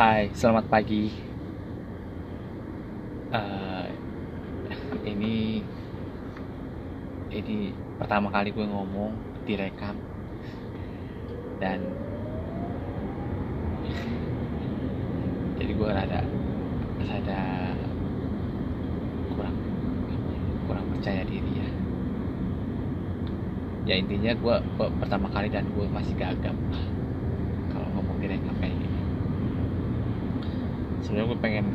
Hai, selamat pagi. Eh, ini ini pertama kali gue ngomong direkam dan jadi gue rada rada kurang kurang percaya diri ya. Ya intinya gue, pertama kali dan gue masih gagap kalau ngomong direkam kayak sebenarnya gue pengen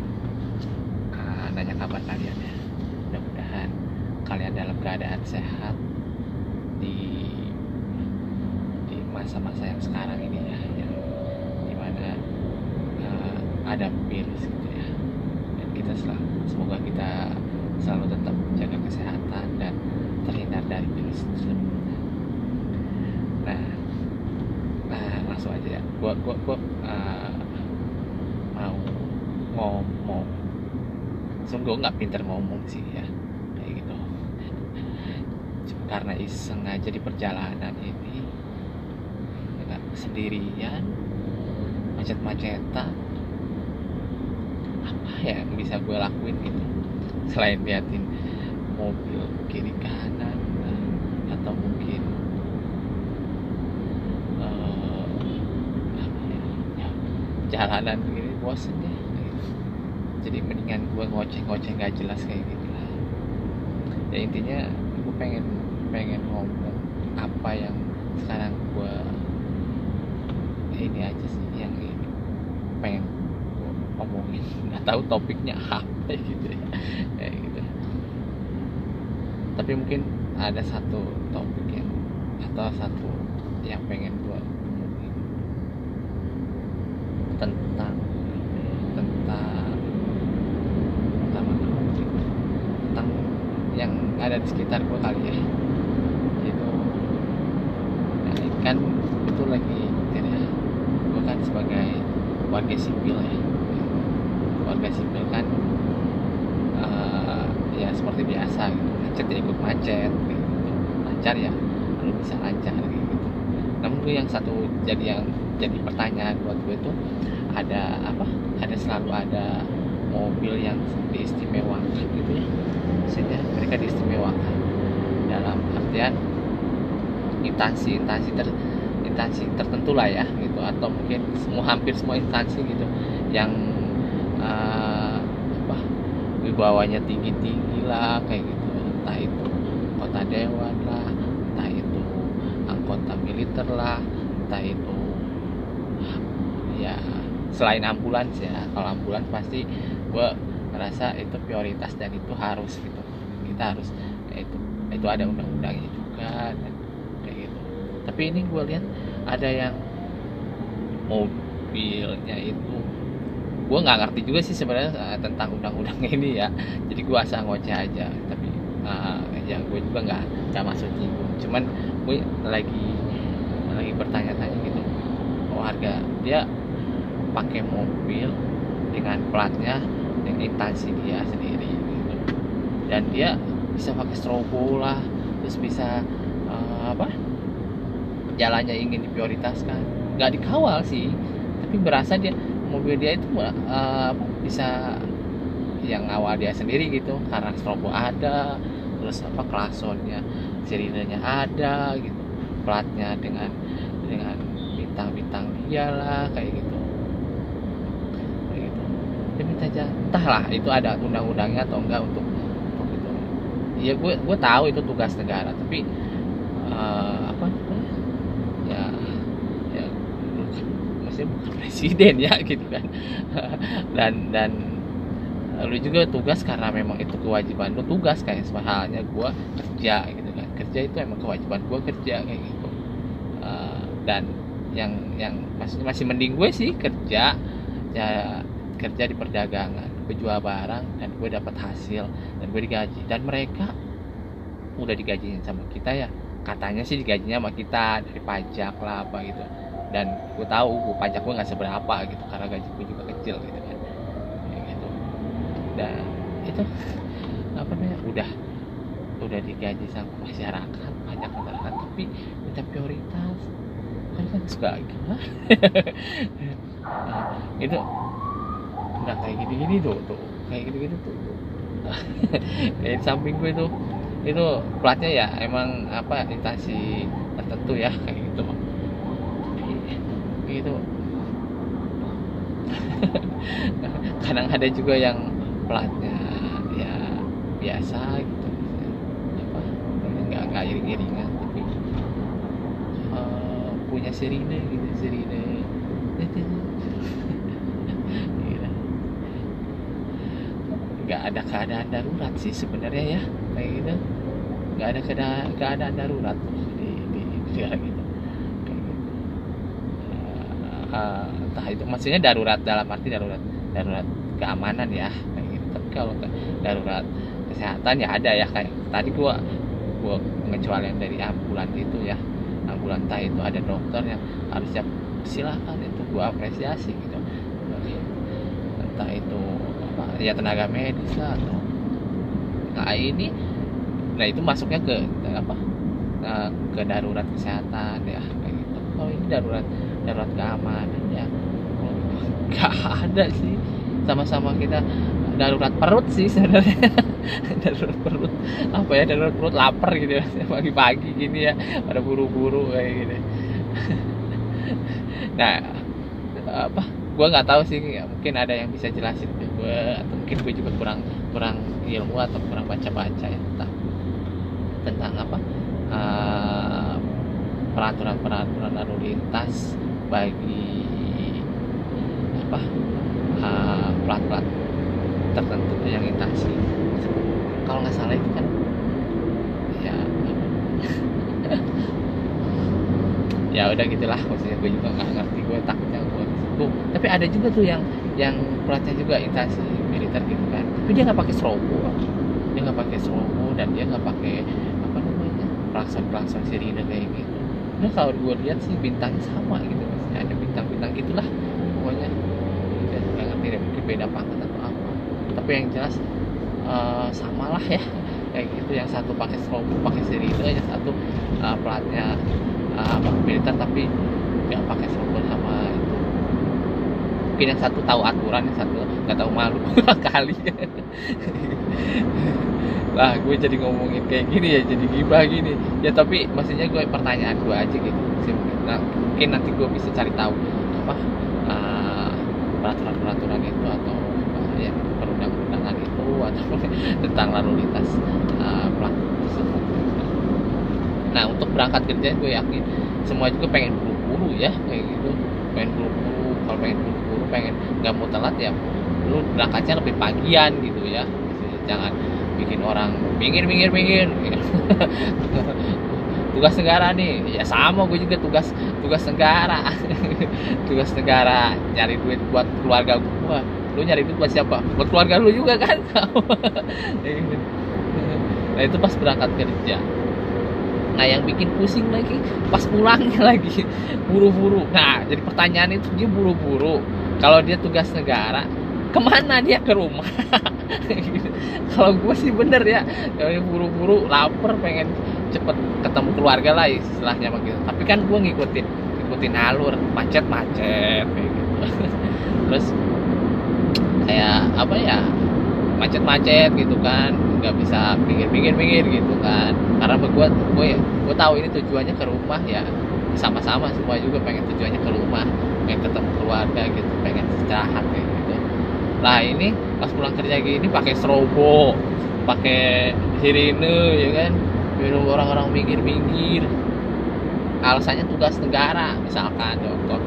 uh, nanya kabar kalian ya. Mudah-mudahan kalian dalam keadaan sehat di di masa-masa yang sekarang ini ya yang di mana uh, ada virus gitu ya. Dan kita selalu semoga kita selalu tetap jaga kesehatan dan terhindar dari virus tersebut nah nah langsung aja ya. Gua gua gua uh, mau ngomong sungguh nggak pinter ngomong sih ya. Kayak gitu. Cuma karena iseng aja di perjalanan ini ya, sendirian macet-macetan. Apa ya yang bisa gue lakuin gitu? Selain liatin mobil kiri kanan atau mungkin eh, apa ya, ya, jalanan bosen deh. gitu. Jadi mendingan gue ngoceh-ngoceh nggak jelas kayak gitu lah. Ya intinya gue pengen pengen ngomong apa yang sekarang gue ini aja sih yang ini pengen gue omongin. Nggak tahu topiknya apa gitu ya kayak gitu. Tapi mungkin ada satu topik yang atau satu yang pengen gue omongin tentang tentang apa? tentang yang ada di sekitar kali ya itu nah, ini kan itu lagi gitu ya gue kan sebagai warga sipil ya. Warga sipil kan eh, ya seperti biasa gitu. Macet ya ikut macet. Gitu lancar ya lu bisa lancar gitu. Namun gue yang satu jadi yang jadi pertanyaan buat gue tuh ada apa? Ada selalu ada mobil yang diistimewakan gitu ya. Sehingga mereka diistimewakan dalam artian instansi instansi ter instansi tertentu lah ya gitu. Atau mungkin semua hampir semua instansi gitu yang eh, apa wibawanya tinggi tinggi lah kayak gitu. Entah itu kota dewan lah entah itu anggota militer lah entah itu ya selain ambulans ya. Kalau ambulans pasti gue ngerasa itu prioritas dan itu harus gitu. Kita harus ya itu itu ada undang-undangnya juga dan kayak gitu. Tapi ini gue lihat ada yang mobilnya itu gue nggak ngerti juga sih sebenarnya eh, tentang undang-undang ini ya. Jadi gue asal ngoceh aja tapi uh, ya gue juga nggak nggak masuk nyinggung. Cuman gue lagi lagi bertanya-tanya gitu oh harga dia pakai mobil dengan platnya instansi dia sendiri. Gitu. dan dia bisa pakai strobo lah terus bisa eh, apa? Jalannya ingin diprioritaskan. Nggak dikawal sih tapi berasa dia mobil dia itu apa, bisa yang awal dia sendiri gitu. Karena strobo ada terus apa klasonnya sirinenya ada gitu. Platnya dengan dengan bintang-bintang dia lah kayak gitu minta aja entahlah itu ada undang-undangnya atau enggak untuk untuk itu. Ya gue gue tahu itu tugas negara tapi eh, apa ya ya maksudnya bukan presiden ya gitu kan. Dan dan lu juga tugas karena memang itu kewajiban lu tugas kayak halnya gue kerja gitu kan. Kerja itu emang kewajiban gue kerja kayak gitu. Eh, dan yang yang maksudnya masih mending gue sih kerja ya kerja di perdagangan gue jual barang dan gue dapat hasil dan gue digaji. Dan mereka udah digajiin sama kita ya. Katanya sih digajinya sama kita dari pajak lah apa gitu. Dan gue tahu gue pajak gue nggak seberapa gitu karena gaji gue juga kecil gitu kan. Kayak gitu. Dan itu apa namanya udah udah digaji sama masyarakat pajak masyarakat tapi minta prioritas. Kan kan suka Nah, itu nggak kayak gini-gini tuh tuh kayak gini-gini tuh kayak di samping gue itu itu platnya ya emang apa instansi tertentu ya kayak gitu. Gitu. Kadang ada juga yang platnya ya biasa gitu. Apa? Nggak nggak iring-iringan tapi uh, punya sirine gitu sirine Gila. nggak ada keadaan darurat sih sebenarnya ya. Kayak gitu. Nggak ada keadaan keadaan darurat di di, di daerah gitu. Kayak gitu. Uh, entah itu maksudnya darurat dalam arti darurat darurat keamanan ya kayak gitu. Tapi kalau darurat kesehatan ya ada ya kayak tadi gua gua pengecualian dari ambulan itu ya. Ambulan entah itu ada dokter yang harus siap silakan itu gua apresiasi gitu. Entah itu apa? Ya tenaga medis lah atau nah ini nah itu masuknya ke apa? Nah, ke darurat kesehatan ya kayak gitu. Kalau ini darurat darurat keamanan ya. Nggak ada sih. Sama-sama kita darurat perut sih sebenarnya. Darurat perut. Apa ya darurat perut lapar gitu ya pagi-pagi gini ya. Pada buru-buru kayak gini. Nah apa? Gue nggak tahu sih mungkin ada yang bisa jelasin gue mungkin gue juga kurang kurang ilmu atau kurang baca-baca ya tentang tentang apa uh, peraturan-peraturan lalu lintas bagi apa uh, plat-plat tertentu yang intansi kalau nggak salah itu kan ya ya udah gitulah maksudnya gue juga nggak tuh tapi ada juga tuh yang yang platnya juga instansi militer gitu kan. Tapi dia nggak pakai strobo dia nggak pakai strobo dan dia nggak pakai apa namanya pelakson pelakson sirine kayak gitu. Nah kalau gue lihat sih bintangnya sama gitu maksudnya ada bintang-bintang gitulah pokoknya. Ya, nggak ngerti deh mungkin beda pangkat atau apa. Tapi yang jelas uh, samalah ya. Kayak gitu yang satu pakai strobo pakai sirine yang satu uh, platnya uh, militer tapi nggak pakai mungkin yang satu tahu aturan yang satu nggak tahu malu kali lah gue jadi ngomongin kayak gini ya jadi gibah gini. Ya tapi maksudnya gue pertanyaan gue aja gitu nah, mungkin nanti gue bisa cari tahu apa uh, peraturan-peraturan itu atau uh, ya perundang-undangan itu atau tentang lalu lintas uh, nah untuk berangkat kerja gue yakin semua juga pengen buru-buru ya kayak gitu. Pengen buru-buru kalau pengen buru-buru pengen nggak mau telat ya lu berangkatnya lebih pagian gitu ya. Jangan bikin orang minggir minggir minggir. Tugas negara nih. Ya sama gue juga tugas tugas negara. Tugas negara nyari duit buat keluarga gue lu nyari duit buat siapa? Buat keluarga lu juga kan? Nah itu pas berangkat kerja. Nah yang bikin pusing lagi pas pulangnya lagi. Buru-buru. Nah jadi pertanyaan itu dia buru-buru kalau dia tugas negara ke mana dia? Ke rumah. Kalau gue sih bener ya. Buru-buru lapar pengen cepet ketemu keluarga lah istilahnya begitu. Tapi kan gue ngikutin ngikutin alur macet-macet kayak gitu. Terus kayak apa ya macet-macet gitu kan. Nggak bisa pinggir-pinggir-pinggir gitu kan. Karena gue gue gue tahu ini tujuannya ke rumah ya sama-sama semua juga pengen tujuannya ke rumah pengen ketemu keluarga gitu pengen istirahat kayak gitu. Lah ini pas pulang kerja gini pakai strobo pakai sirine ya kan? Minum orang-orang minggir-minggir. Alasannya tugas negara misalkan contoh.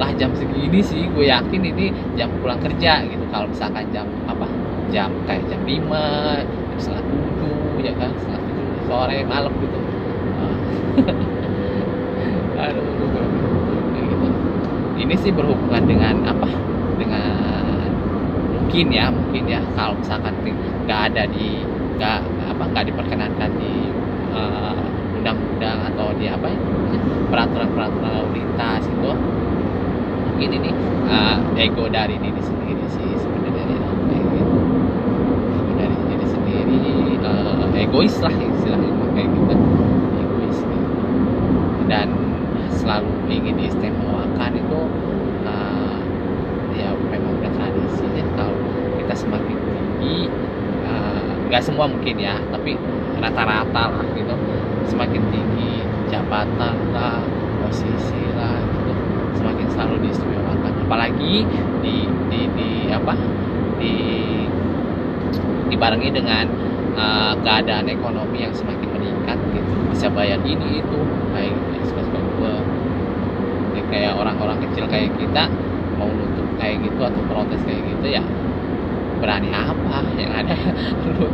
Lah jam segini sih gue yakin ini jam pulang kerja gitu. Kalau misalkan jam apa jam kayak jam 5 jam setengah tujuh ya kan? Setengah tujuh sore malam gitu aduh gitu. Ini sih berhubungan dengan apa? Dengan mungkin ya mungkin ya kalau misalkan nggak ada di nggak apa nggak diperkenankan di uh, undang-undang atau di apa ya? Peraturan-peraturan lalu lintas itu mungkin ini uh, ego dari diri sendiri sih sebenarnya ya, gitu. Ego dari diri sendiri uh, egois lah istilahnya kayak gitu. Egois gitu. dan selalu ingin istimewakan itu uh, ya memang udah tradisi ya kalau kita semakin tinggi eh, nggak uh, semua mungkin ya tapi rata-rata lah gitu. Semakin tinggi jabatan lah posisi lah gitu semakin selalu diistimewakan. Apalagi di di, di apa? Di dibarengi dengan uh, keadaan ekonomi yang semakin gitu. Bisa bayar ini itu kayak gitu suka gue ya, kayak orang-orang kecil kayak kita mau nutup kayak gitu atau protes kayak gitu ya berani apa yang ada? Lu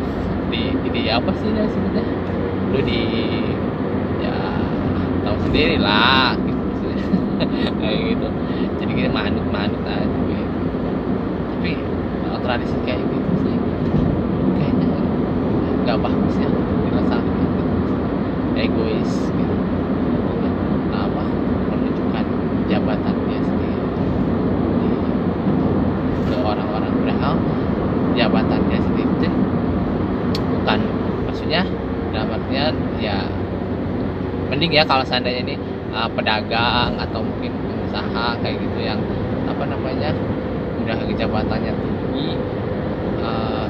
di di apa sih ya sebenarnya lu di ya tahu sendiri lah gitu kayak gitu. Jadi kita manut manut aja gitu. Tapi kalau tradisi kayak gitu sih kayaknya nggak bagus ya dirasakan. Egois gitu. Apa? Menunjukkan jabatan dia sendiri. Ke orang-orang padahal jabatannya sendiri tuh bukan. Maksudnya artian ya mending ya kalau seandainya ini uh, pedagang atau mungkin pengusaha kayak gitu yang apa namanya udah jabatannya tinggi uh,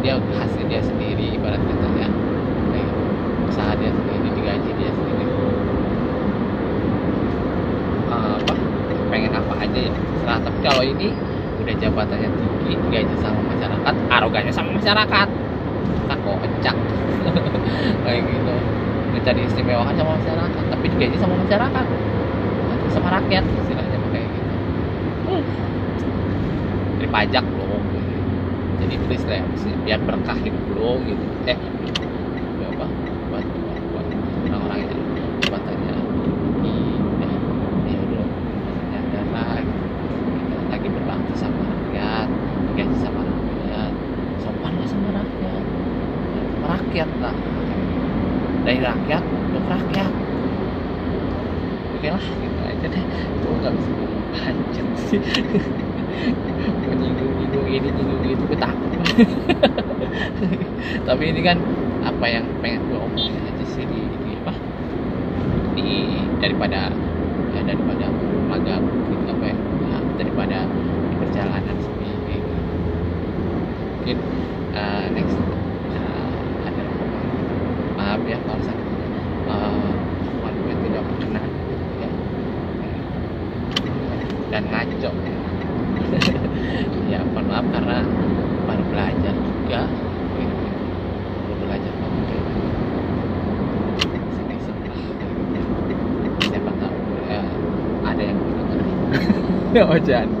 dia hasil dia sendiri ibarat kata ya. Kayak gitu. Usaha dia sendiri digaji dia sendiri. Uh, apa? Pengen apa aja ya? Terserah tapi kalau ini udah jabatannya tinggi digaji sama masyarakat arogannya sama masyarakat. Kan kocak. Kayak gitu. Minta diistimewakan sama masyarakat tapi digaji sama masyarakat. Sama rakyat istilahnya kayak gitu. Hmm. dari pajak loh jadi please lah biar berkah hidup lo gitu. Eh apa buat buat buat orang-orang yang jabatannya tinggi udah ya udah nyadar lah gitu kita lagi berbakti sama rakyat digaji sama rakyat sopan lah sama rakyat sama rakyat lah dari rakyat untuk rakyat. Oke lah gitu aja deh. Gue nggak bisa ngomong panjang sih. Menyinggung-nyinggung ini nyinggung itu gue takut. Tapi ini kan apa yang pengen gue omongin aja sih di, di apa? Di daripada ya, daripada magang gitu apa ya nah, daripada di perjalanan sendiri mungkin uh, next uh, ada omongan maaf ya kalau saya uh, omongan gue tidak berkenan ya dan ngaco ya mohon maaf karena baru belajar juga gitu. baru belajar ngomong kayak gitu sini sebelah siapa tahu ya, ada yang dengar oh